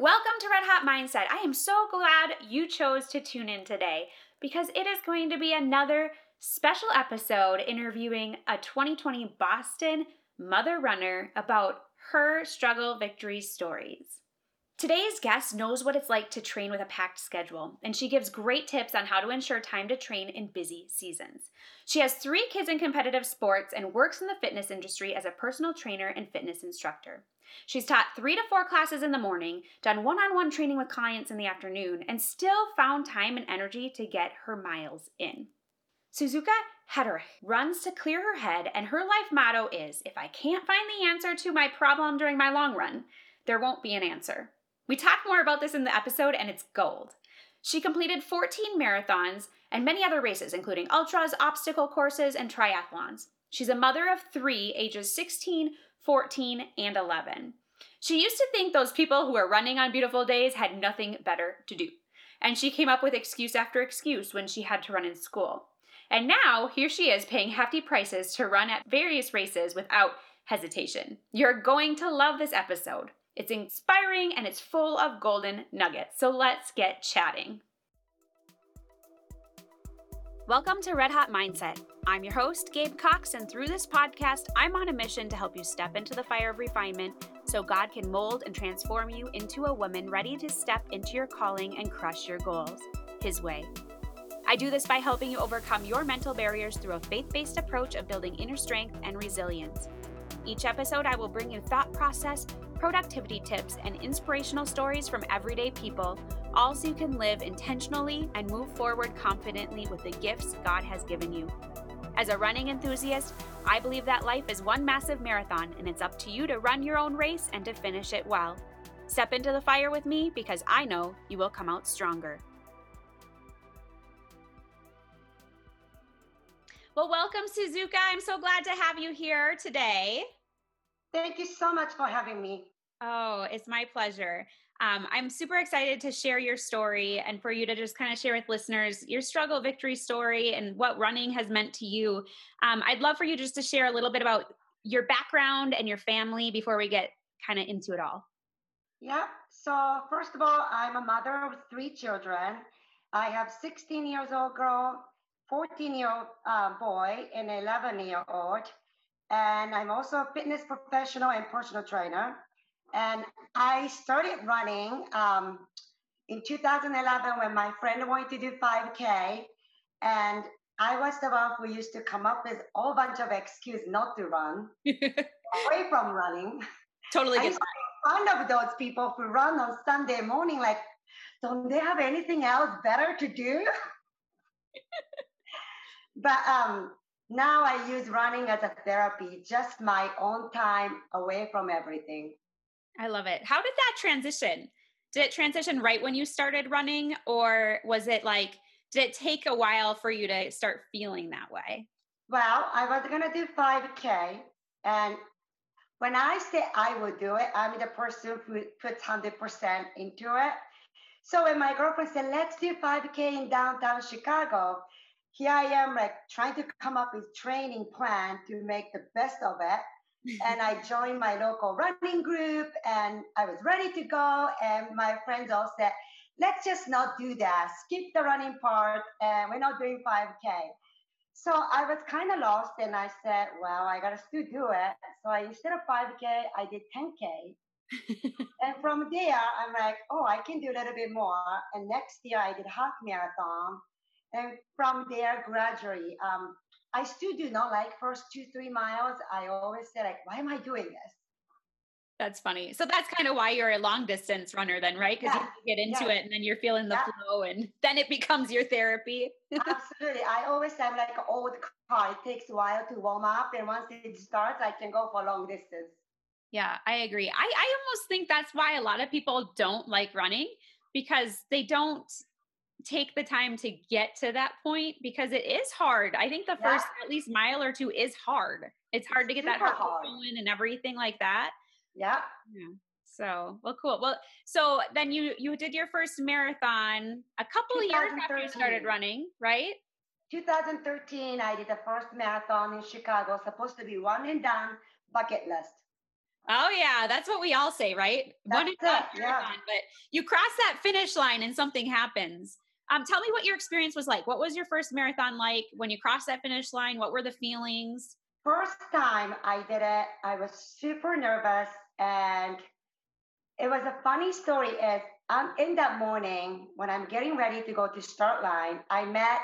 Welcome to Red Hot Mindset. I am so glad you chose to tune in today because it is going to be another special episode interviewing a 2020 Boston mother runner about her struggle victory stories. Today's guest knows what it's like to train with a packed schedule, and she gives great tips on how to ensure time to train in busy seasons. She has three kids in competitive sports and works in the fitness industry as a personal trainer and fitness instructor. She's taught three to four classes in the morning, done one on one training with clients in the afternoon, and still found time and energy to get her miles in. Suzuka Hederich runs to clear her head, and her life motto is if I can't find the answer to my problem during my long run, there won't be an answer. We talk more about this in the episode, and it's gold. She completed 14 marathons and many other races, including ultras, obstacle courses, and triathlons. She's a mother of three, ages 16, 14, and 11. She used to think those people who were running on beautiful days had nothing better to do. And she came up with excuse after excuse when she had to run in school. And now, here she is paying hefty prices to run at various races without hesitation. You're going to love this episode. It's inspiring and it's full of golden nuggets. So let's get chatting. Welcome to Red Hot Mindset. I'm your host, Gabe Cox, and through this podcast, I'm on a mission to help you step into the fire of refinement so God can mold and transform you into a woman ready to step into your calling and crush your goals His way. I do this by helping you overcome your mental barriers through a faith based approach of building inner strength and resilience. Each episode, I will bring you thought process, productivity tips, and inspirational stories from everyday people, all so you can live intentionally and move forward confidently with the gifts God has given you. As a running enthusiast, I believe that life is one massive marathon, and it's up to you to run your own race and to finish it well. Step into the fire with me because I know you will come out stronger. Well, welcome, Suzuka. I'm so glad to have you here today. Thank you so much for having me. Oh, it's my pleasure. Um, I'm super excited to share your story and for you to just kind of share with listeners your struggle victory story and what running has meant to you. Um, I'd love for you just to share a little bit about your background and your family before we get kind of into it all. Yeah. So first of all, I'm a mother of three children. I have 16 years old girl, 14 year old uh, boy, and 11 year old. And I'm also a fitness professional and personal trainer. And I started running um, in 2011 when my friend wanted to do 5K. And I was the one who used to come up with a whole bunch of excuses not to run, away from running. Totally used to of those people who run on Sunday morning, like, don't they have anything else better to do? but um, now I use running as a therapy, just my own time away from everything. I love it. How did that transition? Did it transition right when you started running, or was it like, did it take a while for you to start feeling that way? Well, I was going to do 5K. And when I say I would do it, I'm the person who puts 100% into it. So when my girlfriend said, let's do 5K in downtown Chicago, here I am like trying to come up with training plan to make the best of it and I joined my local running group and I was ready to go. And my friends all said, let's just not do that. Skip the running part and we're not doing 5K. So I was kind of lost and I said, well, I got to still do it. So I, instead of 5K, I did 10K. and from there, I'm like, oh, I can do a little bit more. And next year, I did half marathon. And from there, gradually, um, I still do not like first two, three miles. I always say like, why am I doing this? That's funny. So that's kind of why you're a long distance runner then, right? Because yeah. you get into yeah. it and then you're feeling the yeah. flow and then it becomes your therapy. Absolutely. I always I'm like an old car. It takes a while to warm up. And once it starts, I can go for long distance. Yeah, I agree. I, I almost think that's why a lot of people don't like running because they don't take the time to get to that point because it is hard. I think the yeah. first at least mile or two is hard. It's hard to get that heart going and everything like that. Yeah. yeah. So well, cool. Well, so then you you did your first marathon a couple years after you started running, right? 2013, I did the first marathon in Chicago. Supposed to be one and done, bucket list. Oh yeah, that's what we all say, right? That's it, yeah. but you cross that finish line and something happens. Um, tell me what your experience was like. What was your first marathon like when you crossed that finish line? What were the feelings? First time I did it, I was super nervous, and it was a funny story. Is I'm in that morning when I'm getting ready to go to start line, I met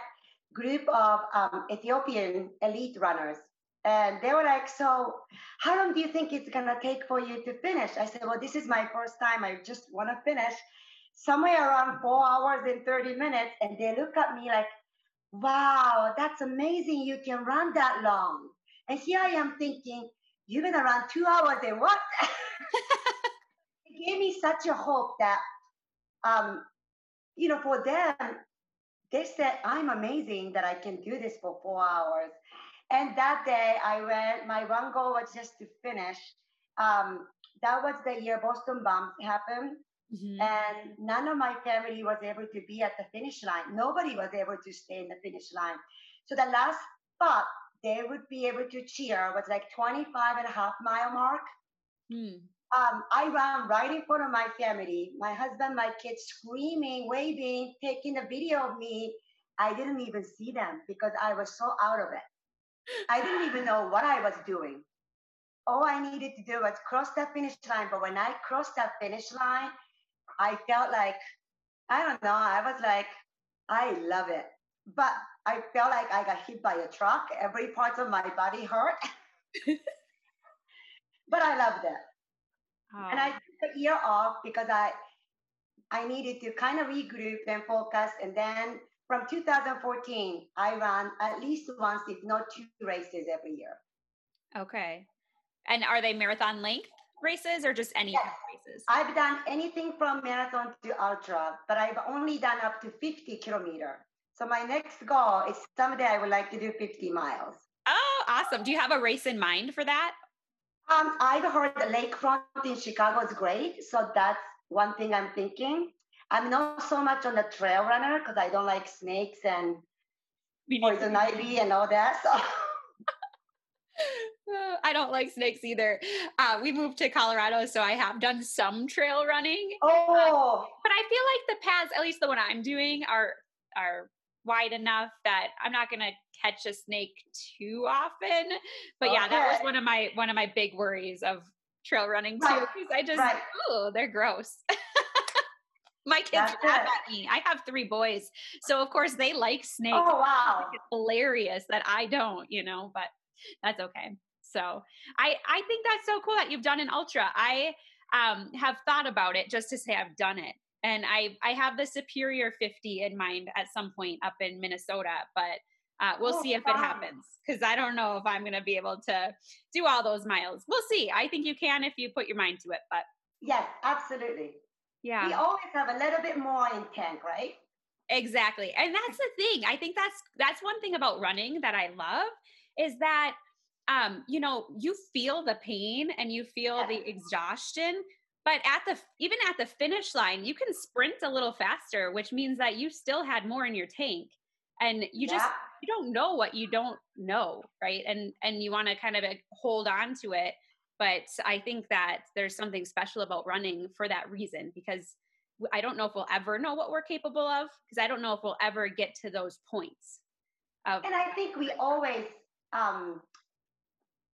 group of um, Ethiopian elite runners, and they were like, "So, how long do you think it's gonna take for you to finish?" I said, "Well, this is my first time. I just want to finish." Somewhere around four hours and 30 minutes, and they look at me like, wow, that's amazing. You can run that long. And here I am thinking, you've been around two hours and what? it gave me such a hope that, um, you know, for them, they said, I'm amazing that I can do this for four hours. And that day I went, my one goal was just to finish. Um, that was the year Boston Bombs happened. Mm-hmm. And none of my family was able to be at the finish line. Nobody was able to stay in the finish line. So the last spot they would be able to cheer was like 25 and a half mile mark. Mm. Um, I ran right in front of my family, my husband, my kids screaming, waving, taking a video of me. I didn't even see them because I was so out of it. I didn't even know what I was doing. All I needed to do was cross that finish line. But when I crossed that finish line, I felt like, I don't know, I was like, I love it. But I felt like I got hit by a truck. Every part of my body hurt. but I loved it. Oh. And I oh. took a year off because I I needed to kind of regroup and focus. And then from 2014, I ran at least once, if not two races every year. Okay. And are they marathon length races or just any yes. races? I've done anything from marathon to ultra, but I've only done up to 50 kilometer. So my next goal is someday I would like to do 50 miles. Oh, awesome. Do you have a race in mind for that? Um, I've heard the lakefront in Chicago is great. So that's one thing I'm thinking. I'm not so much on the trail runner because I don't like snakes and poison ivy and all that. So I don't like snakes either. Uh, we moved to Colorado, so I have done some trail running. Oh, um, but I feel like the paths, at least the one I'm doing, are are wide enough that I'm not going to catch a snake too often. But okay. yeah, that was one of my one of my big worries of trail running too because I just right. oh, they're gross. my kids laugh at me. I have three boys, so of course they like snakes. Oh wow, it's hilarious that I don't, you know, but that's okay. So I I think that's so cool that you've done an ultra. I um, have thought about it just to say I've done it and I I have the Superior 50 in mind at some point up in Minnesota, but uh, we'll oh, see if it happens because I don't know if I'm going to be able to do all those miles. We'll see. I think you can if you put your mind to it, but yes, absolutely. Yeah, we always have a little bit more intent, right? Exactly, and that's the thing. I think that's that's one thing about running that I love is that um, you know you feel the pain and you feel yes. the exhaustion but at the even at the finish line you can sprint a little faster which means that you still had more in your tank. And you just you don't know what you don't know right? And and you want to kind of hold on to it. But i think that there's something special about running for that reason because i don't know if we'll ever know what we're capable of because i don't know if we'll ever get to those points of and i think we always um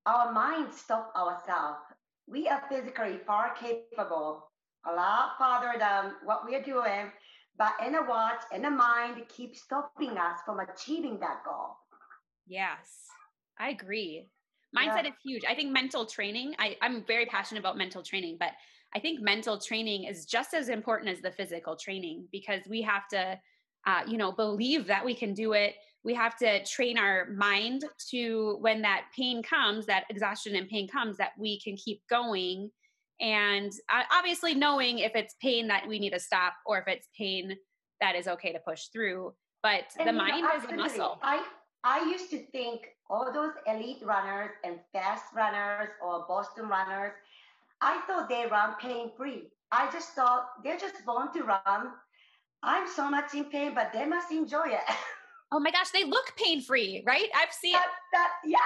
our minds stop ourselves we are physically far capable, a lot farther than what we are doing, but in a watch, in a mind, keep stopping us from achieving that goal. Yes, I agree. Mindset yeah. is huge. I think mental training, I, I'm very passionate about mental training, but I think mental training is just as important as the physical training because we have to, uh, you know, believe that we can do it we have to train our mind to when that pain comes that exhaustion and pain comes that we can keep going. And uh, obviously knowing if it's pain that we need to stop or if it's pain that is okay to push through but and the mind know, is a muscle. I i used to think all those elite runners and fast runners or boston runners i thought they run pain free i just thought they're just born to run. I'm so much in pain but they must enjoy it Oh my gosh, they look pain free, right? I've seen that, that, yeah.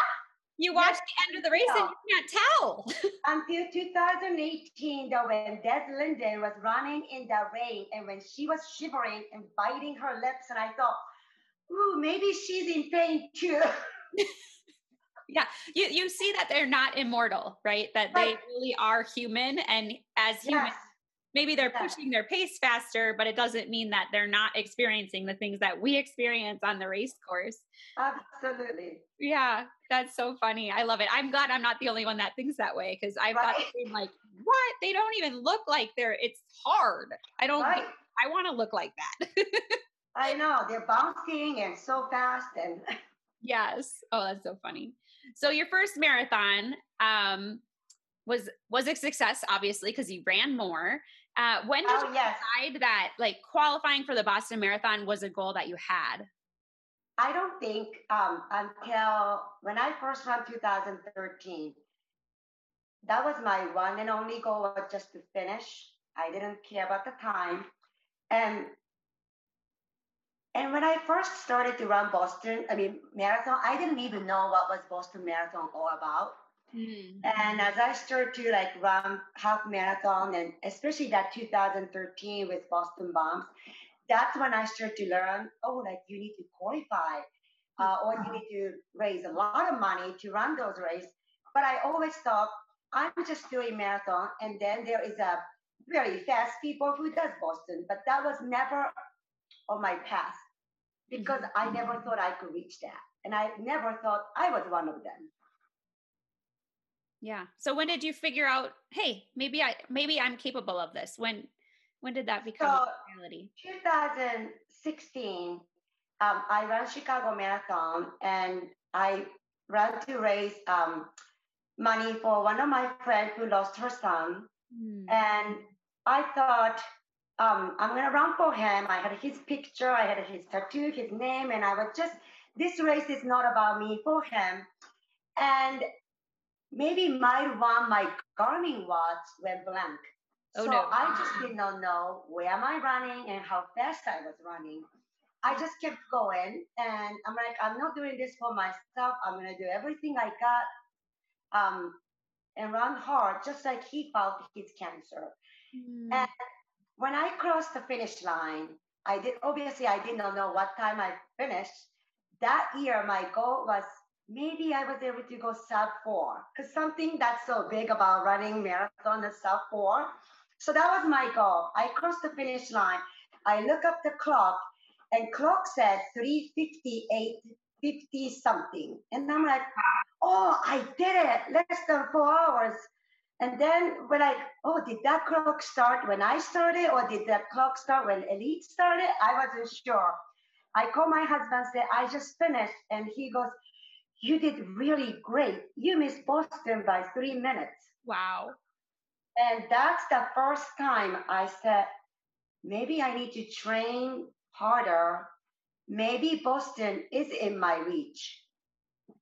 You watched yes, the end of the race and you can't tell. Until 2018, though, when Des Linden was running in the rain and when she was shivering and biting her lips, and I thought, ooh, maybe she's in pain too. yeah you you see that they're not immortal right that right. they really are human and as humans yes. Maybe they're yes. pushing their pace faster but it doesn't mean that they're not experiencing the things that we experience on the race course. Absolutely. Yeah that's so funny. I love it. I'm glad i'm not the only one that thinks that way because i've right. got like what? They don't even look like they're it's hard. I don't right. i want to look like that. I know they're bouncing and so fast and yes. Oh that's so funny. So your first marathon um, was was a success, obviously, because you ran more. Uh, when did oh, you yes. decide that like qualifying for the Boston Marathon was a goal that you had? I don't think um, until when I first ran 2013. That was my one and only goal was just to finish. I didn't care about the time. And and when I first started to run Boston, I mean, marathon, I didn't even know what was Boston Marathon all about. Mm-hmm. And as I started to like run half marathon and especially that 2013 with Boston Bombs, that's when I started to learn, oh, like you need to qualify uh, or you need to raise a lot of money to run those races. But I always thought I'm just doing marathon and then there is a very fast people who does Boston, but that was never on my path because mm-hmm. I never thought I could reach that. And I never thought I was one of them. Yeah. So when did you figure out, hey, maybe I maybe I'm capable of this? When when did that become so, reality? 2016, um, I ran Chicago Marathon and I ran to raise um, money for one of my friends who lost her son. Mm. And I thought um, I'm gonna run for him. I had his picture, I had his tattoo, his name, and I was just this race is not about me for him. And maybe my one, my Garmin watch went blank. Oh, so no. I just did not know where am I running and how fast I was running. I just kept going and I'm like, I'm not doing this for myself. I'm gonna do everything I got um, and run hard, just like he fought his cancer. Mm. And when I crossed the finish line, I did obviously I did not know what time I finished. That year, my goal was maybe I was able to go sub four because something that's so big about running marathon is sub four. So that was my goal. I crossed the finish line. I look up the clock, and clock said 358, 50 something, and I'm like, oh, I did it, less than four hours. And then when I, oh, did that clock start when I started or did that clock start when Elite started? I wasn't sure. I called my husband, said, I just finished. And he goes, you did really great. You missed Boston by three minutes. Wow. And that's the first time I said, maybe I need to train harder. Maybe Boston is in my reach.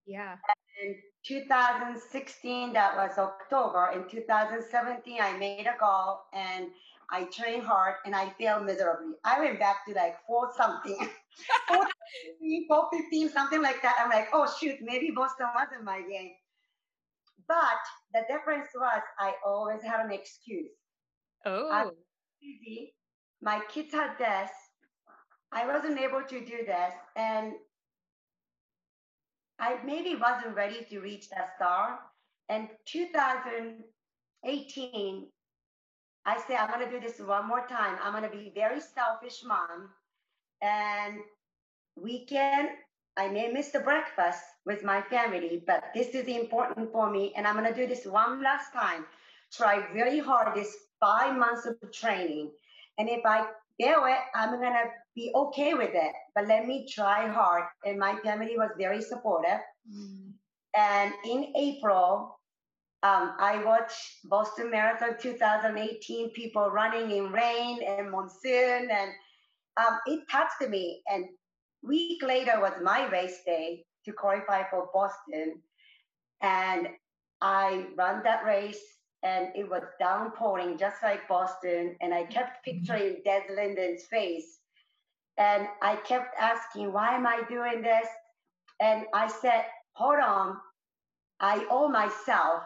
Yeah. And 2016, that was October. In 2017, I made a goal and I trained hard and I failed miserably. I went back to like four something, 415, something like that. I'm like, oh shoot, maybe Boston wasn't my game. But the difference was I always had an excuse. Oh. I was busy. My kids had this. I wasn't able to do this. And I maybe wasn't ready to reach that star. And 2018, I say I'm gonna do this one more time. I'm gonna be very selfish mom. And weekend, I may miss the breakfast with my family, but this is important for me. And I'm gonna do this one last time. Try very hard this five months of training. And if I fail it, I'm gonna be okay with it. But let me try hard. And my family was very supportive. Mm. And in April, um, I watched Boston Marathon 2018, people running in rain and monsoon, and um, it touched me. And week later was my race day to qualify for Boston, and I ran that race and it was downpouring just like Boston. And I kept mm-hmm. picturing Des Linden's face. And I kept asking, why am I doing this? And I said, hold on, I owe myself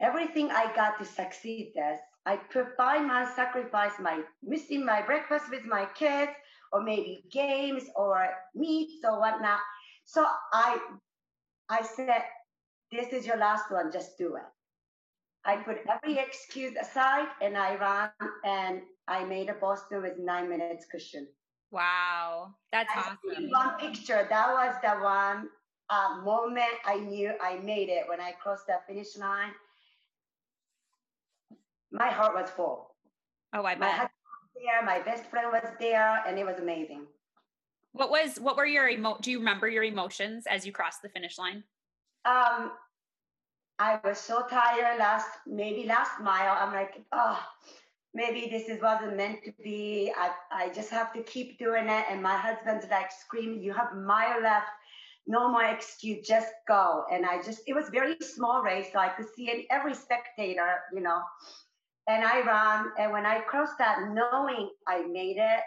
everything I got to succeed this. I put provide my sacrifice, my missing my breakfast with my kids, or maybe games or meets or whatnot. So I I said, this is your last one, just do it. I put every excuse aside and I ran and I made a Boston with nine minutes cushion. Wow, that's I awesome. One picture, that was the one uh, moment I knew I made it when I crossed that finish line. My heart was full. Oh, I My bet. husband was there, my best friend was there, and it was amazing. What was what were your emo do you remember your emotions as you crossed the finish line? Um, I was so tired last, maybe last mile. I'm like, oh, maybe this is wasn't meant to be. I, I just have to keep doing it. And my husband's like screaming, you have a mile left. No more excuse, just go. And I just, it was very small race, so I could see it, every spectator, you know. And I ran, and when I crossed that, knowing I made it,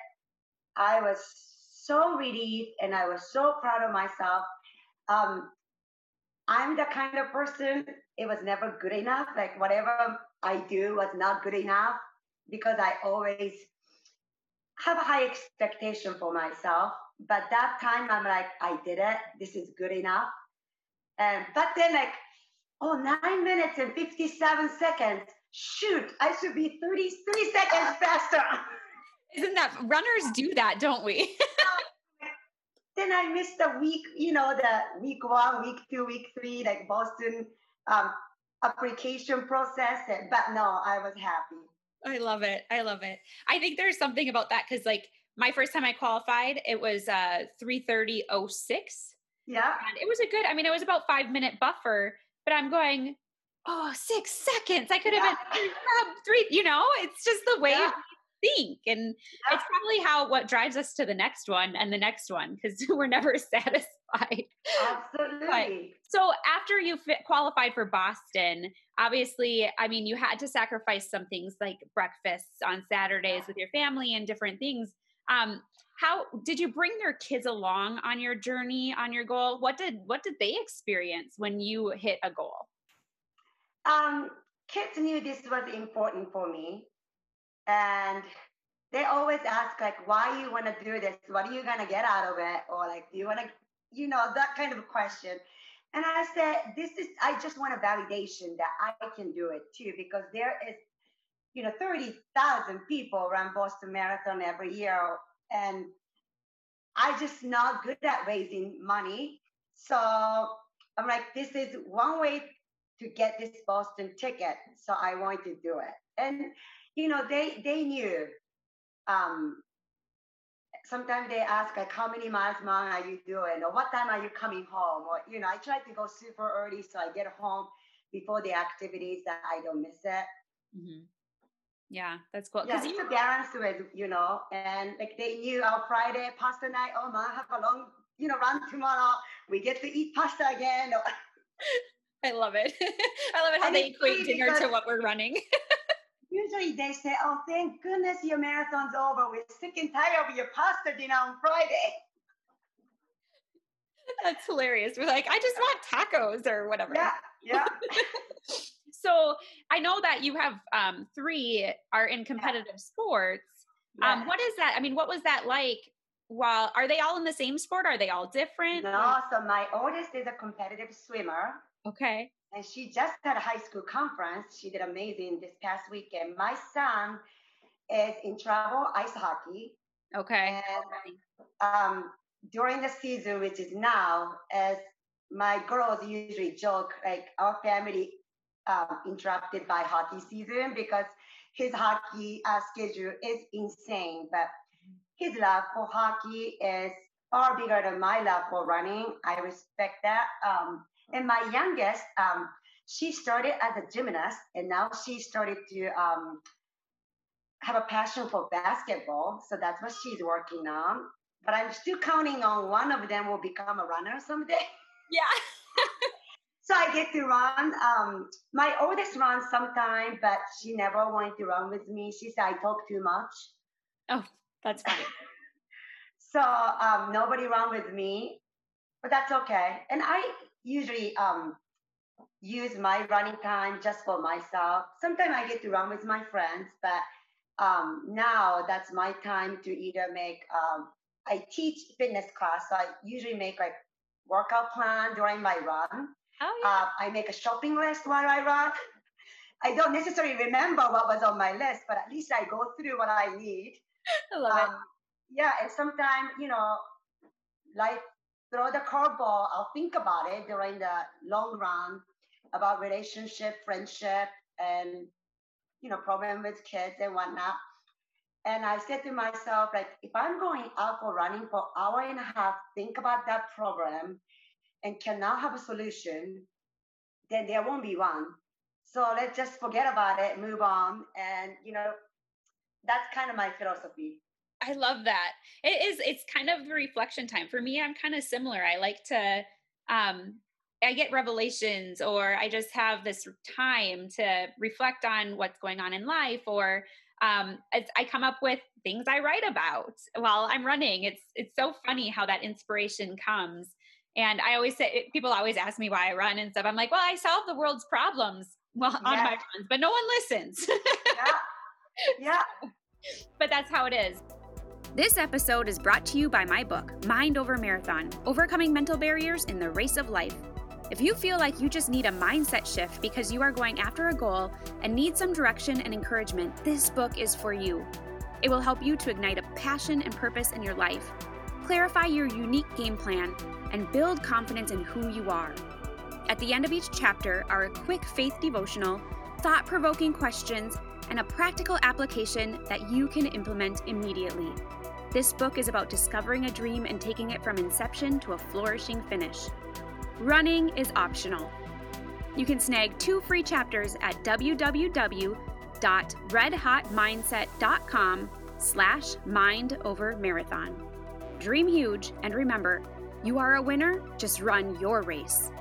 I was so relieved and I was so proud of myself. Um, I'm the kind of person, it was never good enough. Like whatever I do was not good enough because I always have a high expectation for myself. But that time I'm like, I did it. This is good enough. And but then like, oh, nine minutes and 57 seconds. Shoot, I should be 33 seconds faster. Isn't that runners do that, don't we? then I missed the week, you know, the week one, week two, week three, like Boston um, application process. But no, I was happy. I love it. I love it. I think there's something about that because like my first time I qualified, it was uh 330.06. Yeah. And it was a good, I mean, it was about five minute buffer, but I'm going, oh, six seconds. I could have Yeah. been three, uh, you know, it's just the way Yeah. Think. And Yeah. it's probably how what drives us to the next one and the next one because we're never satisfied. Absolutely. So after you fit, qualified for Boston, obviously, I mean, you had to sacrifice some things like breakfasts on Saturdays with your family and different things. Um, how did you bring your kids along on your journey on your goal? What did what did they experience when you hit a goal? Um, kids knew this was important for me. And they always ask, like, why you want to do this? What are you going to get out of it? Or, like, do you want to, you know, that kind of a question. And I said, this is, I just want a validation that I can do it too, because there is, you know, 30,000 people run Boston Marathon every year. And I just not good at raising money. So I'm like, this is one way to get this Boston ticket. So I want to do it. And, you know, they, they knew, um, sometimes they ask like how many miles mom are you doing or what time are you coming home or you know i try to go super early so i get home before the activities that i don't miss it Mm-hmm. Yeah, that's cool. yeah Because it's you a balance with you know and like they knew our friday pasta night oh mom have a long you know run tomorrow we get to eat pasta again I love it. I love it how And they equate dinner to what we're running. Usually they say oh thank goodness your marathon's over we're sick and tired of your pasta dinner on friday That's hilarious. We're like, I just want tacos or whatever. yeah yeah so I know that you have um, three are in competitive sports. Um, what is that? I mean, what was that like? While are they all in the same sport? Are they all different? No, so my oldest is a competitive swimmer, Okay. And she just had a high school conference. She did amazing this past weekend. My son is in travel ice hockey, Okay. and um, during the season, which is now, as my girls usually joke, like our family um, interrupted by hockey season because his hockey uh, schedule is insane. But his love for hockey is far bigger than my love for running. I respect that. Um, and my youngest, um, she started as a gymnast, and now she started to um, have a passion for basketball. So that's what she's working on. But I'm still counting on one of them will become a runner someday. Yeah. So I get to run. Um, my oldest runs sometime, but she never wanted to run with me. She said I talk too much. Oh, that's funny. So um, nobody run with me, but that's okay. And I, usually um, use my running time just for myself. Sometimes I get to run with my friends, but um, now that's my time to either make. Um, I teach fitness class, so I usually make like workout plan during my run. Oh yeah. Uh, I make a shopping list while I run. I don't necessarily remember what was on my list, but at least I go through what I need. I love um, it. Yeah, and sometimes you know, life throw the curveball. I'll think about it during the long run about relationship, friendship, and you know, problem with kids and whatnot. And I said to myself, like, if I'm going out for running for hour and a half, think about that problem and cannot have a solution, then there won't be one. So let's just forget about it, move on. And, you know, that's kind of my philosophy. I love that. It is, it's kind of the reflection time. For me, I'm kind of similar. I like to, um, I get revelations or I just have this time to reflect on what's going on in life or um, I come up with things I write about while I'm running. It's it's so funny how that inspiration comes. And I always say people always ask me why I run and stuff. I'm like, well, I solve the world's problems well on my runs, but no one listens. yeah. Yeah. but that's how it is. This episode is brought to you by my book, Mind Over Marathon Overcoming Mental Barriers in the Race of Life. If you feel like you just need a mindset shift because you are going after a goal and need some direction and encouragement, this book is for you. It will help you to ignite a passion and purpose in your life, clarify your unique game plan, and build confidence in who you are. At the end of each chapter are a quick faith devotional, thought provoking questions, and a practical application that you can implement immediately. This book is about discovering a dream and taking it from inception to a flourishing finish. Running is optional. You can snag two free chapters at www.redhotmindset.com slash mind over marathon. Dream huge and remember, you are a winner, just run your race.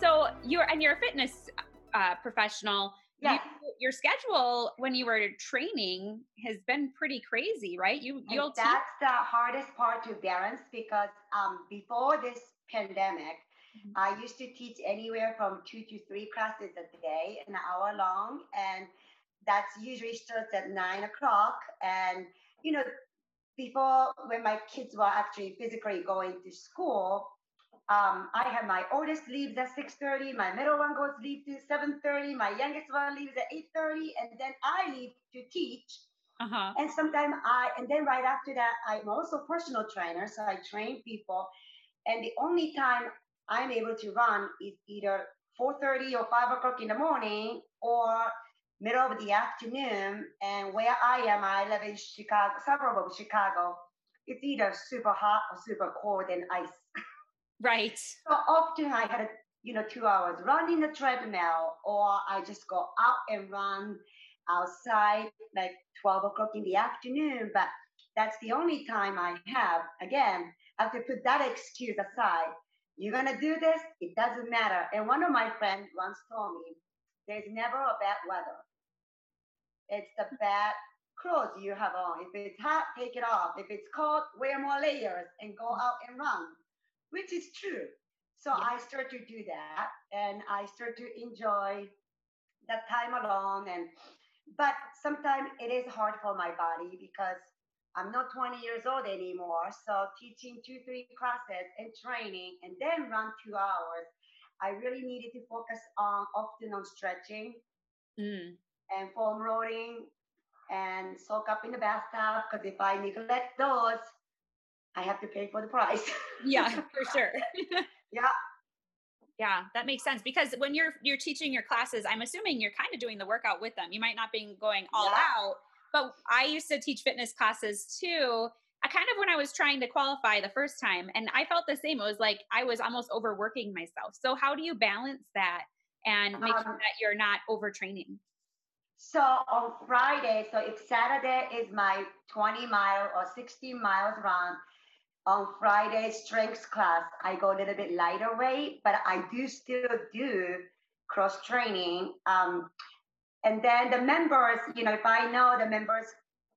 So you're and you're a fitness uh, professional. Yeah. You, your schedule when you were training has been pretty crazy, right? You you'll and that's the hardest part to balance because um, before this pandemic, mm-hmm. I used to teach anywhere from two to three classes a day, an hour long, and that's usually starts at nine o'clock. And you know, before when my kids were actually physically going to school, um, I have my oldest leaves at 6.30, my middle one goes leave to 7.30, my youngest one leaves at 8.30, and then I leave to teach. Uh-huh. And sometimes I, and then right after that, I'm also personal trainer, so I train people. And the only time I'm able to run is either 4.30 or 5 o'clock in the morning or middle of the afternoon. And where I am, I live in Chicago, suburb of Chicago. It's either super hot or super cold and ice. Right. So often I had, you know, two hours running the treadmill, or I just go out and run outside like 12 o'clock in the afternoon. But that's the only time I have. Again, I have to put that excuse aside. You're going to do this, it doesn't matter. And one of my friends once told me, there's never a bad weather. It's the bad clothes you have on. If it's hot, take it off. If it's cold, wear more layers and go out and run which is true. So yeah. I start to do that and I start to enjoy that time alone. And but sometimes it is hard for my body because I'm not 20 years old anymore. So teaching two, three classes and training and then run two hours, I really needed to focus on often on stretching mm. and foam rolling and soak up in the bathtub because if I neglect those, I have to pay for the price. yeah, for sure. yeah. Yeah, that makes sense because when you're you're teaching your classes, I'm assuming you're kind of doing the workout with them. You might not be going all yeah. out, but I used to teach fitness classes too. I kind of when I was trying to qualify the first time, and I felt the same. It was like I was almost overworking myself. So how do you balance that and make um, sure that you're not overtraining? So on Friday, so if Saturday is my 20 mile or 60 miles run, on Friday strength class, I go a little bit lighter weight, but I do still do cross training. Um, and then the members, you know, if I know the members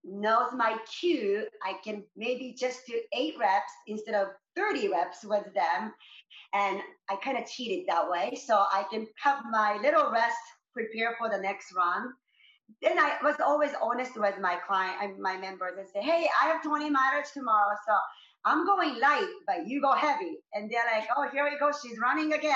knows my cue, I can maybe just do eight reps instead of 30 reps with them. And I kind of cheated that way. So I can have my little rest, prepare for the next run. Then I was always honest with my client and my members and say, hey, I have 20 miles tomorrow. So I'm going light, but you go heavy. And they're like, oh, here we go. She's running again.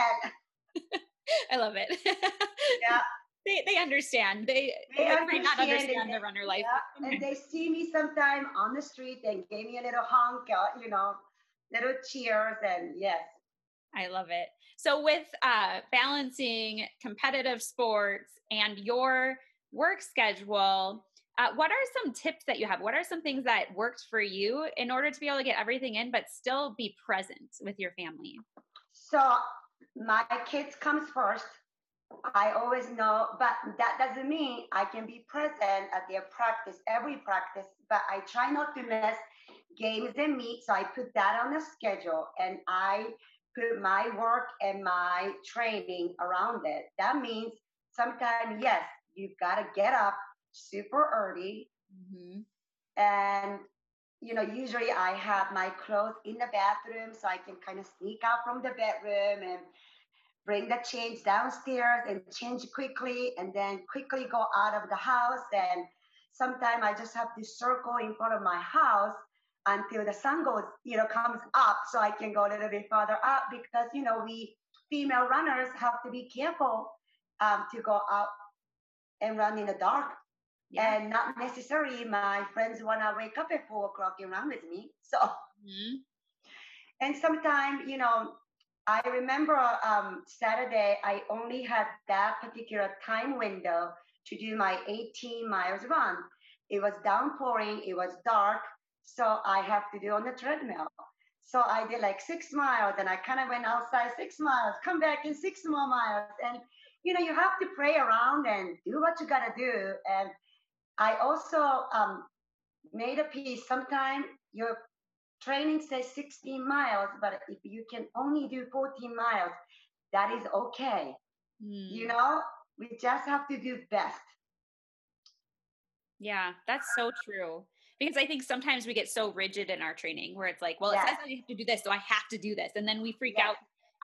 I love it. yeah. They, they understand. They, they, they understand not understand the runner life. Yeah. And they see me sometime on the street and gave me a little honk, uh, you know, little cheers. And yes. I love it. So with uh, balancing competitive sports and your work schedule, uh, what are some tips that you have? What are some things that worked for you in order to be able to get everything in, but still be present with your family? So my kids comes first. I always know, but that doesn't mean I can be present at their practice, every practice, but I try not to miss games and meet. So I put that on the schedule and I put my work and my training around it. That means sometimes, yes, you've got to get up super early. Mm-hmm. And, you know, usually I have my clothes in the bathroom so I can kind of sneak out from the bedroom and bring the change downstairs and change quickly and then quickly go out of the house. And sometimes I just have to circle in front of my house until the sun goes, you know, comes up so I can go a little bit further up because, you know, we female runners have to be careful um, to go out and run in the dark yeah. and not necessarily my friends want to wake up at four o'clock and run with me. So, mm-hmm. and sometimes, you know, I remember um, Saturday, I only had that particular time window to do my 18 miles run. It was downpouring, it was dark, so I have to do on the treadmill. So I did like six miles and I kind of went outside six miles, come back in six more miles. And, you know, you have to pray around and do what you got to do. And I also um, made a peace. Sometimes your training says 16 miles, but if you can only do 14 miles, that is okay. Mm. You know, we just have to do best. Yeah, that's so true. Because I think sometimes we get so rigid in our training where it's like, well, yes. it says I have to do this, so I have to do this. And then we freak yes. out.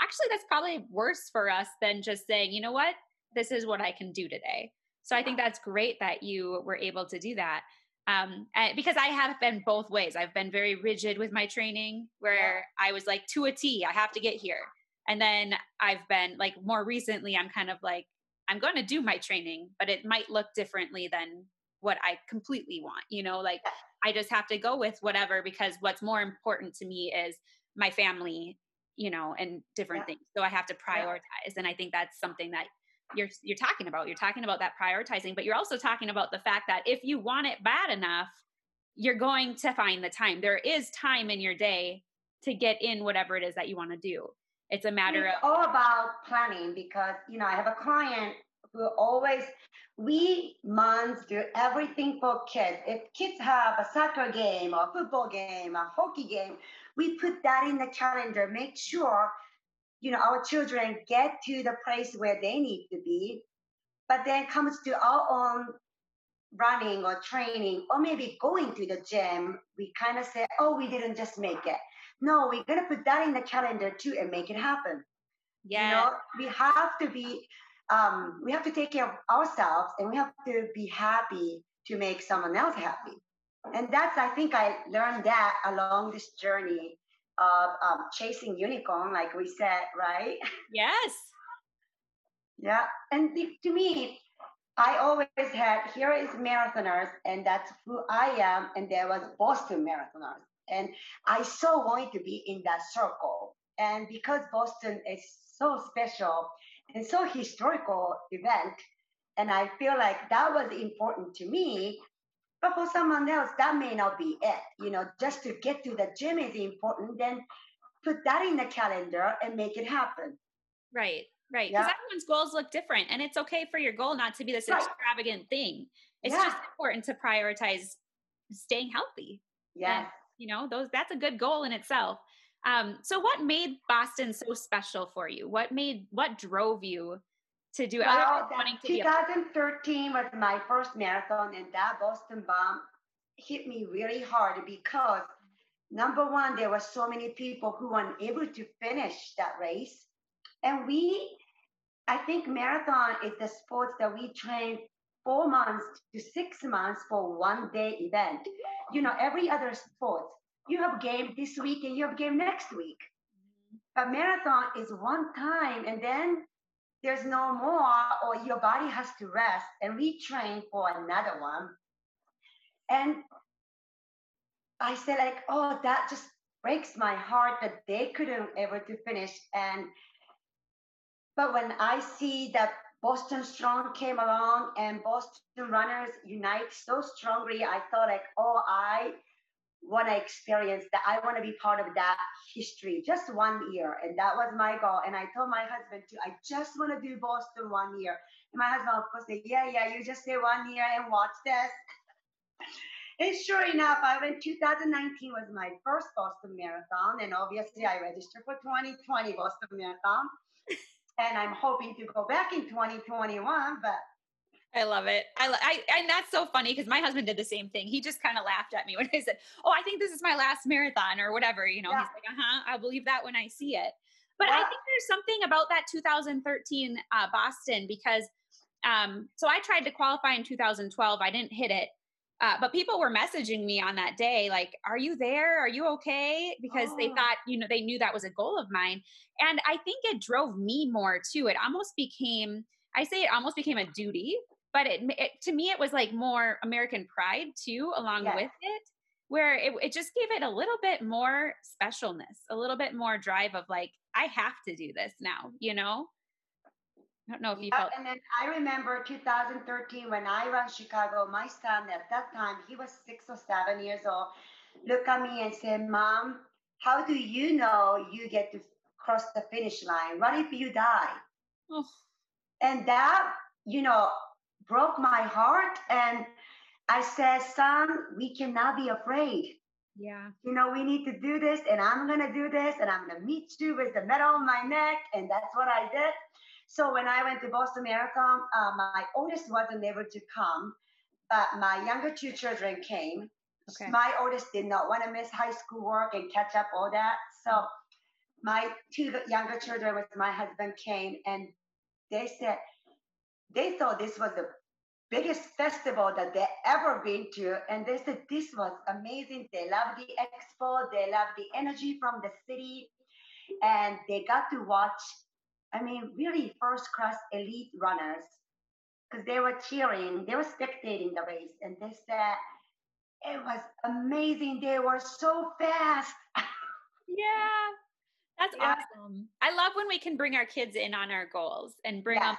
Actually, that's probably worse for us than just saying, you know what, this is what I can do today. So I think that's great that you were able to do that. Um, because I have been both ways. I've been very rigid with my training where I was like to a T, I have to get here. And then I've been like more recently, I'm kind of like, I'm going to do my training, but it might look differently than what I completely want. You know, like I just have to go with whatever because what's more important to me is my family, you know, and different yeah. things. So I have to prioritize. Yeah. And I think that's something that you're you're talking about you're talking about that prioritizing but you're also talking about the fact that if you want it bad enough you're going to find the time. There is time in your day to get in whatever it is that you want to do. It's a matter it's of all about planning because you know i have a client who always we moms do everything for kids. If kids have a soccer game or a football game a hockey game we put that in the calendar. Make sure you know, our children get to the place where they need to be, but then comes to our own running or training or maybe going to the gym, we kind of say, oh, we didn't just make it. No, we're gonna put that in the calendar too and make it happen. Yeah. You know, we have to be um, we have to take care of ourselves and we have to be happy to make someone else happy. And that's I think I learned that along this journey of um, chasing unicorn, like we said, right? Yes. yeah, and to me, I always had here is marathoners, and that's who I am, and there was Boston marathoners, and I so wanted to be in that circle, and because Boston is so special and so historical event, and I feel like that was important to me but for someone else, that may not be it. You know, just to get to the gym is important. Then put that in the calendar and make it happen. Right, right. Because yeah. everyone's goals look different, and it's okay for your goal not to be this right. extravagant thing. It's yeah. just important to prioritize staying healthy. Yeah. And, you know, those that's a good goal in itself. Um, so what made Boston so special for you? What made what drove you to do well, wanting to 2013 was my first marathon and that Boston bomb hit me really hard because number one, there were so many people who weren't able to finish that race. And we, I think marathon is the sport that we train four months to six months for one day event. You know, every other sport, you have game this week and you have game next week. But marathon is one time and then there's no more or your body has to rest and retrain for another one. And I said like, oh, that just breaks my heart that they couldn't ever to finish. And but when I see that Boston Strong came along and Boston Runners Unite so strongly, I thought like, oh, I want I experienced that. I want to be part of that history, just one year. And that was my goal. And I told my husband too, I just want to do Boston one year. And my husband, of course, said, yeah, yeah, you just stay one year and watch this. and sure enough, I went 2019 was my first Boston Marathon. And obviously I registered for 2020 Boston Marathon and I'm hoping to go back in 2021. But I love it. I, I and that's so funny because my husband did the same thing. He just kind of laughed at me when I said, "Oh, I think this is my last marathon or whatever." You know, yeah. he's like, "Uh huh, I'll believe that when I see it." But yeah. I think there's something about that 2013 uh, Boston because, um, so I tried to qualify in 2012. I didn't hit it, uh, but people were messaging me on that day, like, "Are you there? Are you okay?" Because oh. they thought, you know, they knew that was a goal of mine, and I think it drove me more too. It almost became, I say, it almost became a duty, but it, it to me, it was like more American pride too, along yes. with it, where it, it just gave it a little bit more specialness, a little bit more drive of like, I have to do this now, you know. I don't know if you felt. And then I remember 2013 when I ran Chicago. My son at that time he was six or seven years old. Look at me and said, "Mom, how do you know you get to cross the finish line? What if you die?" Oh. And that, you know, broke my heart. And I said, "Son, we cannot be afraid." Yeah. You know, we need to do this, and I'm gonna do this, and I'm gonna meet you with the medal on my neck, and that's what I did. So when I went to Boston Marathon, uh, my oldest wasn't able to come, but my younger two children came. Okay. My oldest did not want to miss high school work and catch up all that. So my two younger children with my husband came and they said they thought this was the biggest festival that they ever been to and they said this was amazing they loved the expo they loved the energy from the city and they got to watch I mean, really first class elite runners, because they were cheering, they were spectating the race, and they said it was amazing. They were so fast. yeah, that's yeah. awesome. I love when we can bring our kids in on our goals and bring yes. them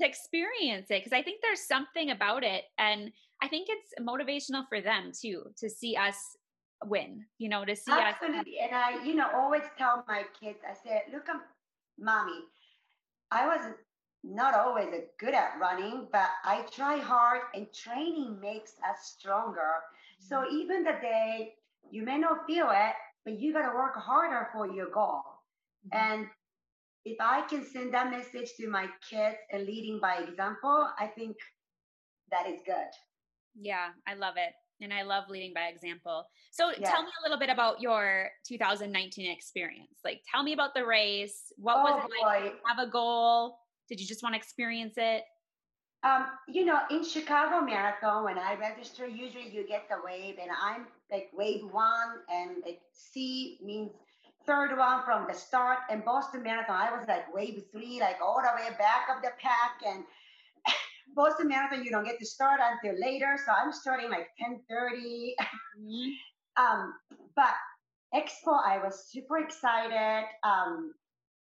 to experience it because I think there's something about it, and I think it's motivational for them too to see us win. You know, to see Absolutely. us. And I, you know, always tell my kids, I said, look, at mommy I was not always good at running, but I try hard and training makes us stronger. Mm-hmm. So even the day you may not feel it, but you got to work harder for your goal. Mm-hmm. And if I can send that message to my kids and leading by example, I think that is good. Yeah, I love it. And I love leading by example. So yeah. tell me a little bit about your 2019 experience. Like tell me about the race. What oh, was it like? have a goal? Did you just want to experience it? Um, you know, in Chicago Marathon, when I register, usually you get the wave, and I'm like wave one, and like C means third one from the start. And Boston Marathon, I was like wave three, like all the way back of the pack, and Boston Marathon, you don't get to start until later. So I'm starting like 10:30. Mm-hmm. um, but Expo, I was super excited. Um,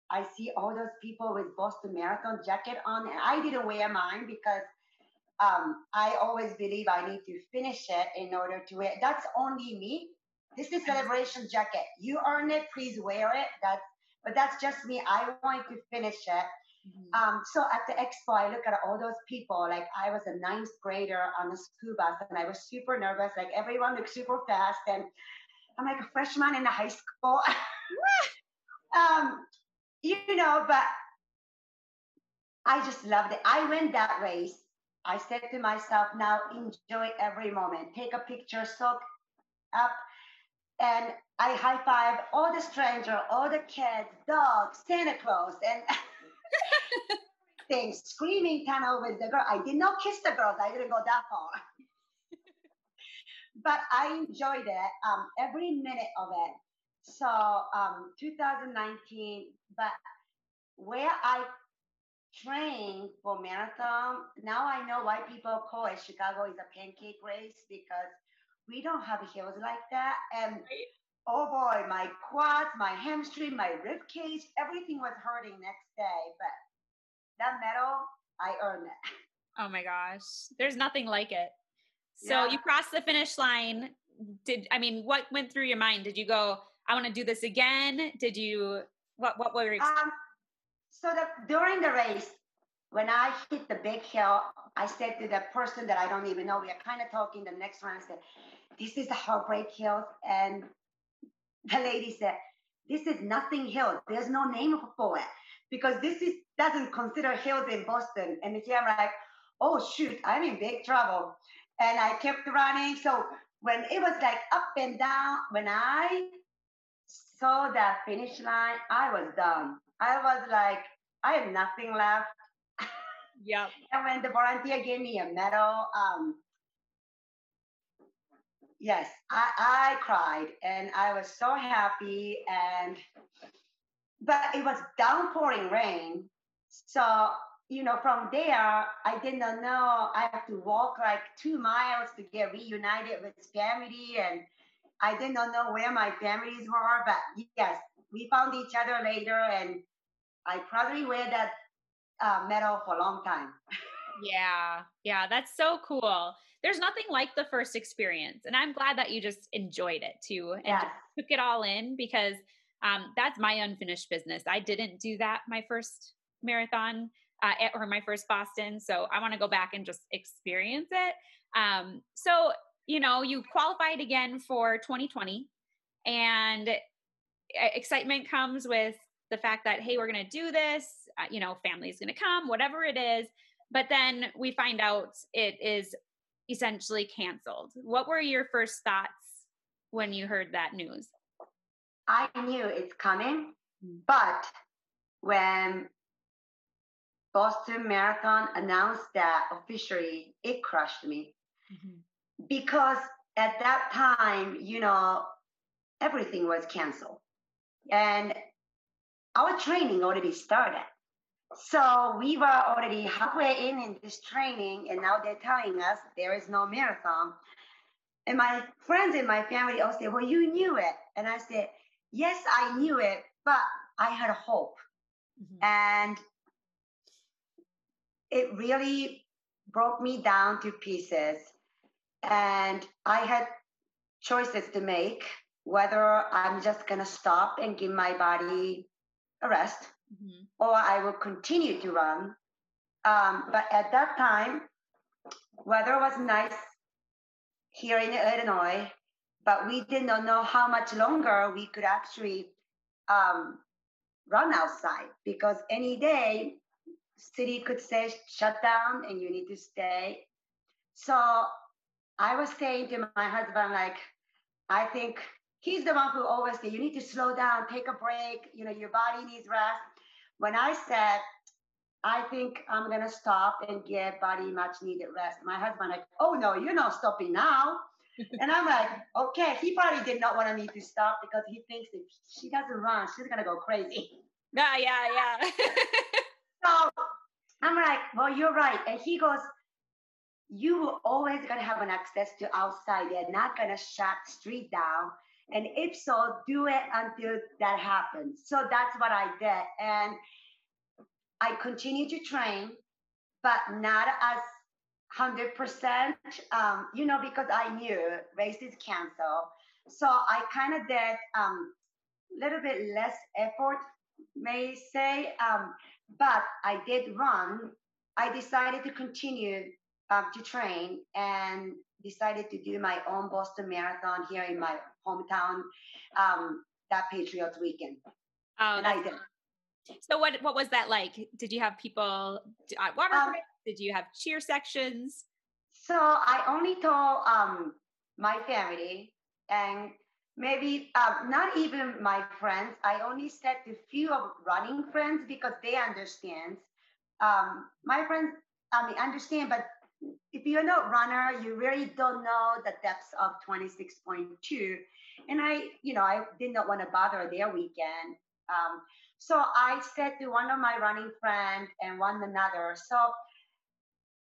I see all those people with Boston Marathon jacket on, and I didn't wear mine because um, I always believe I need to finish it in order to wear. That's only me. This is celebration jacket. You earn it, please wear it. That's but that's just me. I want to finish it. Mm-hmm. Um, so at the expo, I look at all those people. Like I was a ninth grader on the school bus, and I was super nervous. Like everyone looked super fast, and I'm like a freshman in the high school. um, you know, but I just loved it. I win that race, I said to myself, now enjoy every moment. Take a picture, soak up, and I high five all the stranger, all the kids, dogs, Santa Claus, and things, screaming tunnel with the girl. I did not kiss the girls. I didn't go that far. but I enjoyed it, um, every minute of it. So um, 2019, but where I trained for marathon, now I know why people call it Chicago is a pancake race because we don't have hills like that. And oh boy, my quads, my hamstring, my rib cage, everything was hurting next day. But that medal, I earned it. Oh my gosh, there's nothing like it. So yeah. you crossed the finish line. Did I mean what went through your mind? Did you go, I want to do this again? Did you what what were your um, so the, during the race, when I hit the big hill, I said to the person that I don't even know, we are kind of talking the next one, I said, This is the heartbreak hill. And the lady said, This is nothing hill. There's no name for it. Because this is doesn't consider hills in Boston. And here I'm like, oh shoot, I'm in big trouble. And I kept running. So when it was like up and down, when I saw that finish line, I was done. I was like, I have nothing left. Yeah. and when the volunteer gave me a medal, um, yes, I, I cried and I was so happy. And but it was downpouring rain, so you know from there I did not know I have to walk like two miles to get reunited with family, and I did not know where my families were. But yes, we found each other later, and I probably wear that uh, medal for a long time. yeah, yeah, that's so cool. There's nothing like the first experience, and I'm glad that you just enjoyed it too and yes. took it all in because um, that's my unfinished business. I didn't do that my first marathon uh, or my first Boston, so I want to go back and just experience it. Um, so you know, you qualified again for 2020, and excitement comes with the fact that hey we're going to do this uh, you know family's going to come whatever it is but then we find out it is essentially canceled. What were your first thoughts when you heard that news? I knew it's coming but when boston marathon announced that officially it crushed me. Mm-hmm. because at that time you know everything was canceled. And our training already started. So we were already halfway in in this training, and now they're telling us there is no marathon. And my friends and my family all say, "Well, you knew it," and I said, "Yes, I knew it, but I had a hope." Mm-hmm. And it really broke me down to pieces. And I had choices to make whether I'm just going to stop and give my body a rest mm-hmm. or I will continue to run. Um, but at that time, weather was nice here in Illinois, but we did not know how much longer we could actually um, run outside because any day city could say shut down and you need to stay. So I was saying to my husband, like, I think he's the one who always said, you need to slow down, take a break, you know, your body needs rest. When I said, I think I'm gonna stop and get body much needed rest. My husband like, oh no, you're not stopping now. and I'm like, okay, he probably did not want me to stop because he thinks if she doesn't run, she's gonna go crazy. Yeah, yeah, yeah. so I'm like, well, you're right. And he goes, you always gonna have an access to outside. They're not gonna shut street down. And if so, do it until that happens. So that's what I did. And I continue to train, but not as 100%, um, you know, because I knew races cancel. So I kind of did a um, little bit less effort, may say, um, but I did run. I decided to continue um, to train and decided to do my own Boston Marathon here in my hometown um, that Patriots weekend. Oh, and I did. So what what was that like? Did you have people uh, water? Um, Did you have cheer sections? So I only told um, my family and maybe um, not even my friends. I only said to few of running friends because they understand. Um, my friends, I mean, understand, but if you're not runner, you really don't know the depths of 26.2. And I, you know, I did not want to bother their weekend. Um, so I said to one of my running friend and one another. So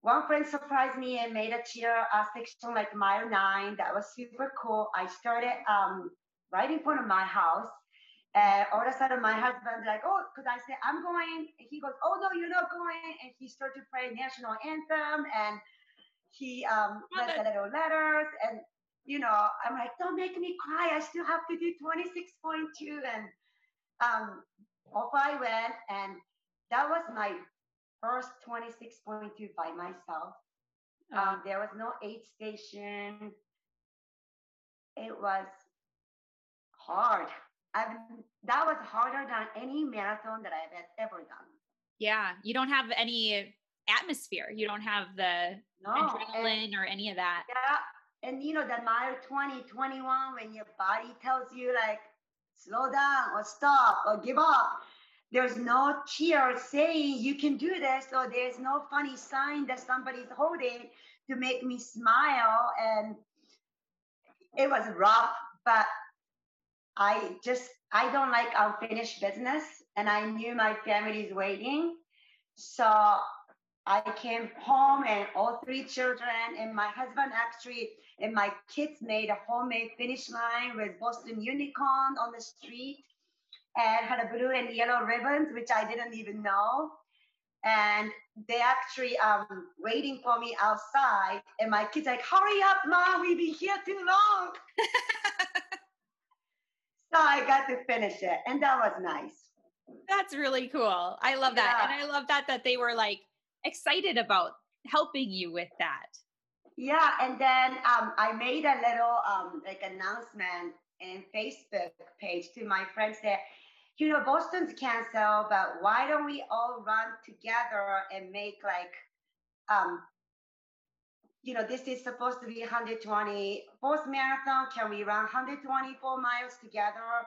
one friend surprised me and made a cheer uh, section like mile nine. That was super cool. I started um, right in front of my house. And all of a sudden, my husband's like, "Oh," because I said, "I'm going." And he goes, "Oh no, you're not going!" And he started to play national anthem, and he um, read the little letters, and you know, I'm like, "Don't make me cry. I still have to do 26.2." And um, off I went, and that was my first 26.2 by myself. Oh. Um, there was no aid station. It was hard. I've, that was harder than any marathon that I've ever done. Yeah, you don't have any atmosphere. You don't have the no, adrenaline and, or any of that. Yeah, and you know the mile 20, 21, when your body tells you like slow down or stop or give up there's no cheer saying you can do this, or there's no funny sign that somebody's holding to make me smile. And it was rough, but I just I don't like unfinished business, and I knew my family is waiting, so I came home, and all three children and my husband actually and my kids made a homemade finish line with Boston Unicorn on the street and had a blue and yellow ribbons, which I didn't even know. And they actually um waiting for me outside, and my kids like, "Hurry up, mom! We've been here too long." so I got to finish it, and that was nice. That's really cool. I love that, yeah. and I love that that they were like excited about helping you with that. Yeah, and then um, I made a little um, like announcement in Facebook page to my friends that you know, Boston's canceled, but why don't we all run together and make like, um, you know, this is supposed to be 120 post marathon. Can we run 124 miles together?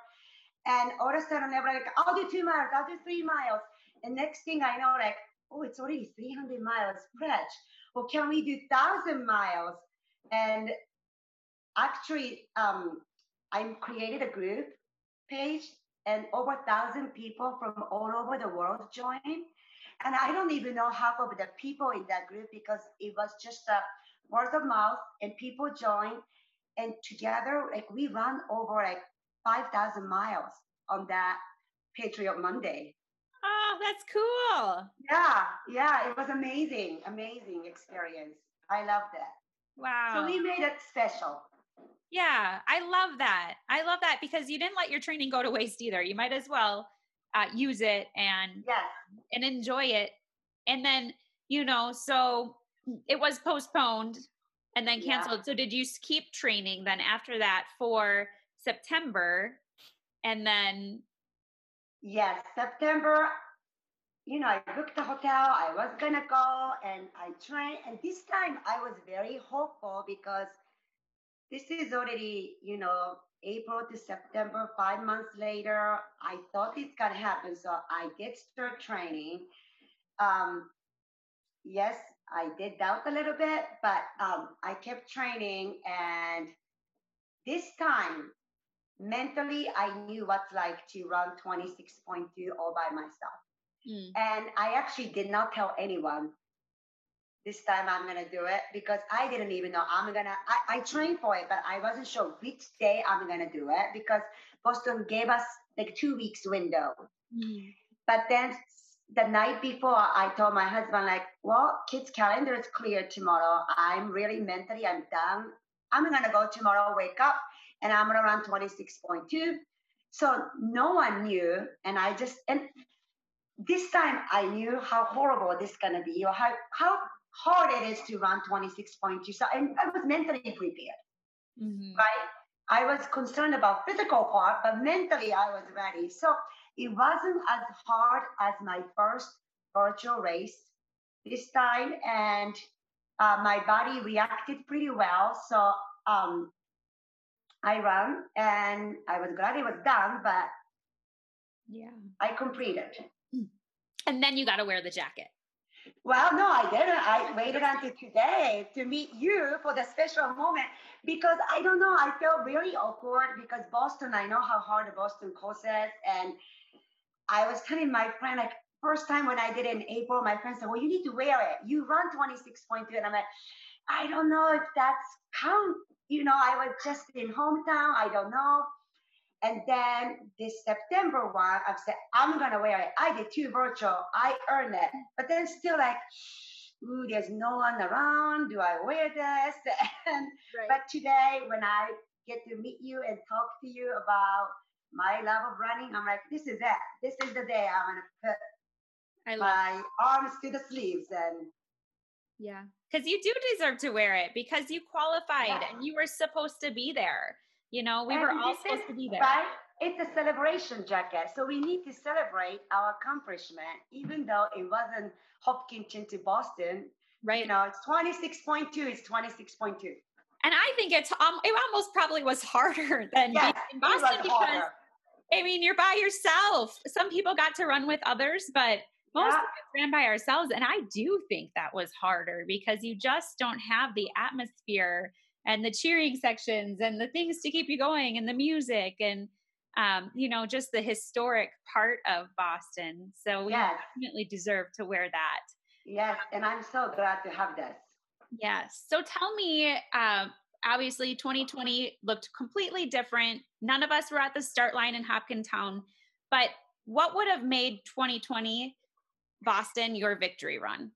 And all of a sudden, like, I'll do two miles, I'll do three miles. And next thing I know, like, oh, it's already 300 miles stretch. Well, can we do thousand miles? And actually, um, I created a group page and over thousand people from all over the world joined. And I don't even know half of the people in that group because it was just a word of mouth and people join. And together, like we run over like 5,000 miles on that Patriot Monday. Oh, that's cool. Yeah, yeah, it was amazing, amazing experience. I loved it. Wow. So we made it special. Yeah, I love that. I love that because you didn't let your training go to waste either. You might as well uh, use it and yes. and enjoy it. And then you know, so it was postponed and then canceled. Yeah. So did you keep training then after that for September? And then yes, September. You know, I booked the hotel. I was gonna go and I trained. And this time I was very hopeful because this is already, you know, April to September, five months later. I thought it's gonna happen, so I did start training. Um, yes, I did doubt a little bit, but um, I kept training, and this time, mentally, I knew what's like to run 26.2 all by myself. Mm. And I actually did not tell anyone this time I'm gonna do it because I didn't even know I'm gonna. I, I trained for it, but I wasn't sure which day I'm gonna do it because Boston gave us like two weeks window. Mm. But then the night before, I told my husband like, "Well, kids' calendar is clear tomorrow. I'm really mentally, I'm done. I'm gonna go tomorrow. Wake up, and I'm gonna run 26.2." So no one knew, and I just and this time I knew how horrible this is gonna be, or how how hard it is to run 26.2. So I, I was mentally prepared, mm-hmm. right? I was concerned about physical part, but mentally I was ready. So it wasn't as hard as my first virtual race this time, and uh, my body reacted pretty well. So um, I ran, and I was glad it was done, but yeah, I completed. And then you got to wear the jacket. Well, no, I didn't. I waited until today to meet you for the special moment because I don't know. I felt really awkward because Boston, I know how hard Boston course is. And I was telling my friend, like, first time when I did it in April, my friend said, Well, you need to wear it. You run 26.2. And I'm like, I don't know if that's count. You know, I was just in hometown. I don't know. And then this September one, I've said, I'm going to wear it. I did two virtual. I earned it. But then still like, ooh, there's no one around. Do I wear this? And, right. But today, when I get to meet you and talk to you about my love of running, I'm like, this is it. This is the day I'm to put I my arms to the sleeves and yeah because you do deserve to wear it because you qualified yeah. and you were supposed to be there you know, we and were all supposed to be there. Right? It's a celebration jacket. So we need to celebrate our accomplishment, even though it wasn't Hopkinton to Boston. Right. You know, it's 26.2, it's 26.2. And I think it's um, it almost probably was harder than yes, being in Boston because harder. I mean you're by yourself. Some people got to run with others, but most yeah. of us ran by ourselves. And I do think that was harder because you just don't have the atmosphere and the cheering sections and the things to keep you going and the music and um, you know just the historic part of boston so we yes. definitely deserve to wear that yes and i'm so glad to have this yes so tell me uh, obviously 2020 looked completely different. None of us were at the start line in hopkinton but what would have made 2020 boston your victory run?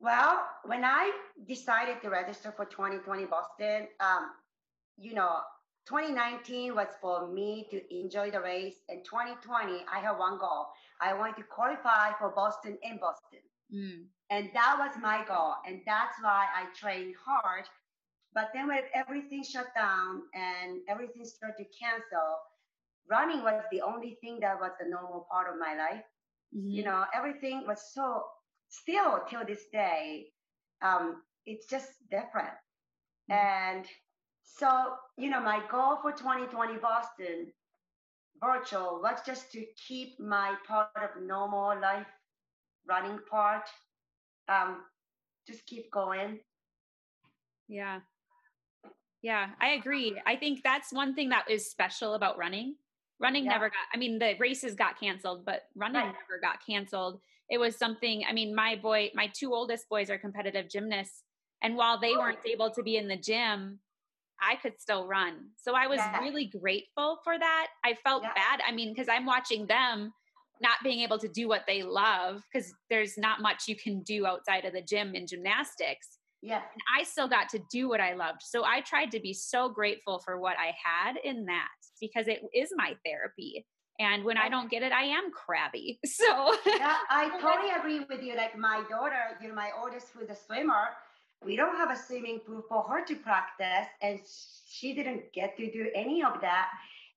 Well, when I decided to register for 2020 Boston, um, you know, 2019 was for me to enjoy the race, and 2020 I had one goal. I wanted to qualify for Boston in Boston, mm. and that was my goal, and that's why I trained hard. But then when everything shut down and everything started to cancel, running was the only thing that was the normal part of my life. Mm-hmm. You know, everything was so still till this day, um, it's just different. Mm-hmm. And so, you know, my goal for 2020 Boston virtual was just to keep my part of normal life running part, um, just keep going. Yeah. Yeah, I agree. I think that's one thing that is special about running. Running yeah. never got, I mean, the races got canceled, but running right. never got canceled it was something i mean my boy my two oldest boys are competitive gymnasts and while they weren't able to be in the gym i could still run so i was yeah. really grateful for that i felt yeah. bad i mean because i'm watching them not being able to do what they love because there's not much you can do outside of the gym in gymnastics yeah and i still got to do what i loved so i tried to be so grateful for what i had in that because it is my therapy and when I don't get it, I am crabby. So yeah, I totally agree with you. Like my daughter, you know, my oldest who's a swimmer, we don't have a swimming pool for her to practice, and she didn't get to do any of that.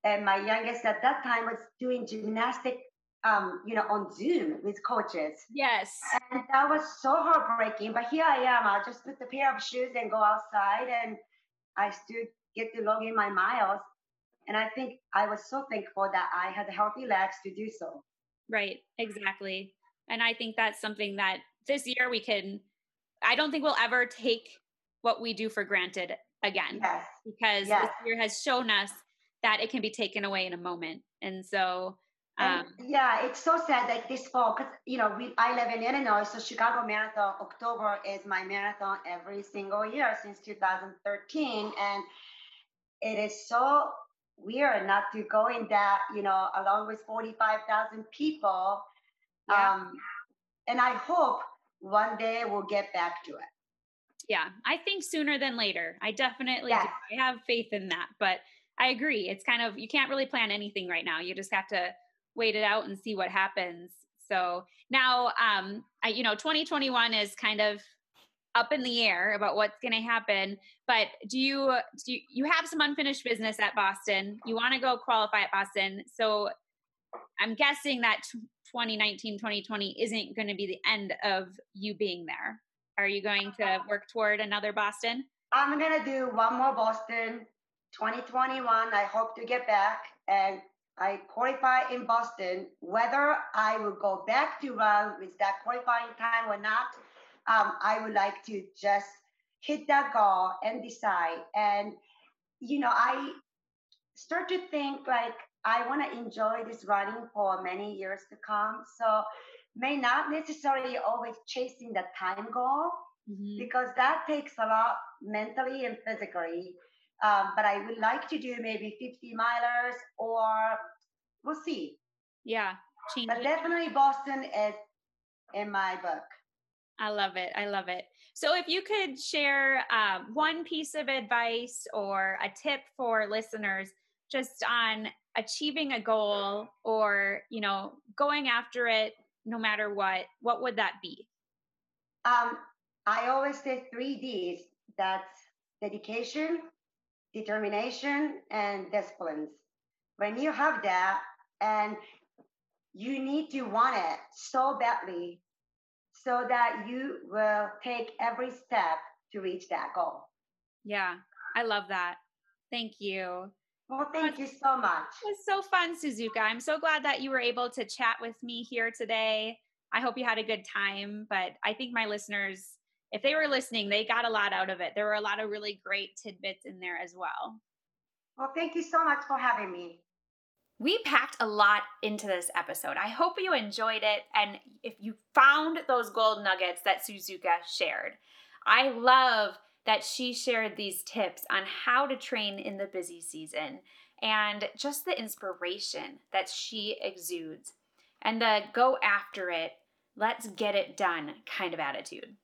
And my youngest at that time was doing gymnastic, um, you know, on Zoom with coaches. Yes. And that was so heartbreaking. But here I am. I just put the pair of shoes and go outside, and I still get to log in my miles. And I think I was so thankful that I had healthy legs to do so. Right, exactly. And I think that's something that this year we can, I don't think we'll ever take what we do for granted again. Yes. Because yes. this year has shown us that it can be taken away in a moment. And so, um, yeah, it's so sad that this fall because you know we I live in Illinois, so Chicago Marathon October is my marathon every single year since 2013, and it is so weird not to go in that, you know, along with 45,000 people. Yeah. Um, and I hope one day we'll get back to it. Yeah, I think sooner than later. I definitely yes. I have faith in that. But I agree. It's kind of, you can't really plan anything right now. You just have to wait it out and see what happens. So now, um, I, you know, 2021 is kind of up in the air about what's going to happen. But do you do you, you have some unfinished business at Boston? You want to go qualify at Boston, so I'm guessing that 2019, 2020 isn't going to be the end of you being there. Are you going to work toward another Boston? I'm going to do one more Boston 2021. I hope to get back and I qualify in Boston. Whether I will go back to run with that qualifying time or not, um, I would like to just hit that goal and decide. And, you know, I start to think like I want to enjoy this running for many years to come. So, may not necessarily always chasing the time goal mm-hmm. because that takes a lot mentally and physically. Um, but I would like to do maybe 50 milers or we'll see. Yeah. But definitely Boston is in my book. I love it. I love it. So, if you could share um, one piece of advice or a tip for listeners just on achieving a goal or, you know, going after it no matter what, what would that be? Um, I always say three D's that's dedication, determination, and disciplines. When you have that, and you need to want it so badly so that you will take every step to reach that goal. Yeah, I love that. Thank you. Well, thank you so much. It was so fun, Suzuka. I'm so glad that you were able to chat with me here today. I hope you had a good time, but I think my listeners, if they were listening, they got a lot out of it. There were a lot of really great tidbits in there as well. Well, thank you so much for having me. We packed a lot into this episode. I hope you enjoyed it and if you found those gold nuggets that Suzuka shared. I love that she shared these tips on how to train in the busy season and just the inspiration that she exudes and the go after it, let's get it done kind of attitude.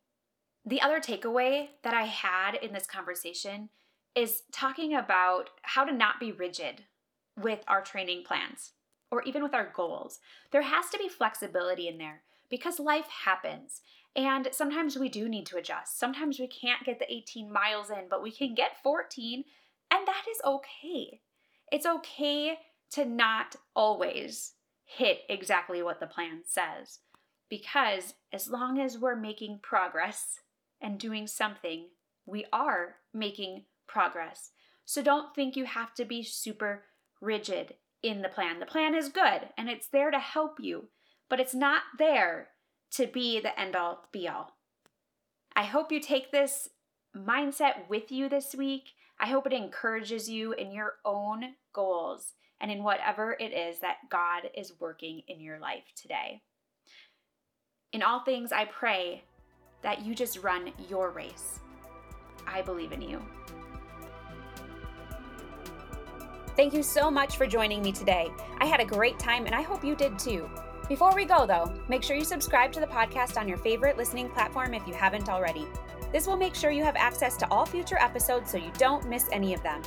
The other takeaway that I had in this conversation is talking about how to not be rigid with our training plans or even with our goals. There has to be flexibility in there because life happens. And sometimes we do need to adjust. Sometimes we can't get the 18 miles in, but we can get 14, and that is okay. It's okay to not always hit exactly what the plan says because as long as we're making progress and doing something, we are making progress. So don't think you have to be super rigid in the plan. The plan is good and it's there to help you, but it's not there to be the end all be all. I hope you take this mindset with you this week. I hope it encourages you in your own goals and in whatever it is that God is working in your life today. In all things, I pray that you just run your race. I believe in you. Thank you so much for joining me today. I had a great time and I hope you did too. Before we go, though, make sure you subscribe to the podcast on your favorite listening platform if you haven't already. This will make sure you have access to all future episodes so you don't miss any of them.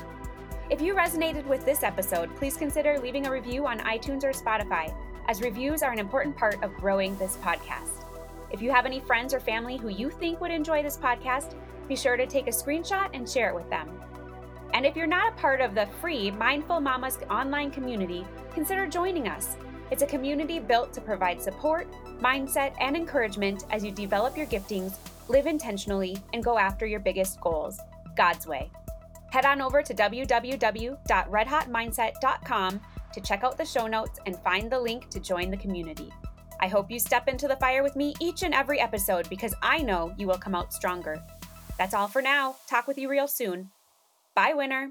If you resonated with this episode, please consider leaving a review on iTunes or Spotify, as reviews are an important part of growing this podcast. If you have any friends or family who you think would enjoy this podcast, be sure to take a screenshot and share it with them. And if you're not a part of the free Mindful Mamas online community, consider joining us. It's a community built to provide support, mindset, and encouragement as you develop your giftings, live intentionally, and go after your biggest goals God's way. Head on over to www.redhotmindset.com to check out the show notes and find the link to join the community. I hope you step into the fire with me each and every episode because I know you will come out stronger. That's all for now. Talk with you real soon. Bye, winner.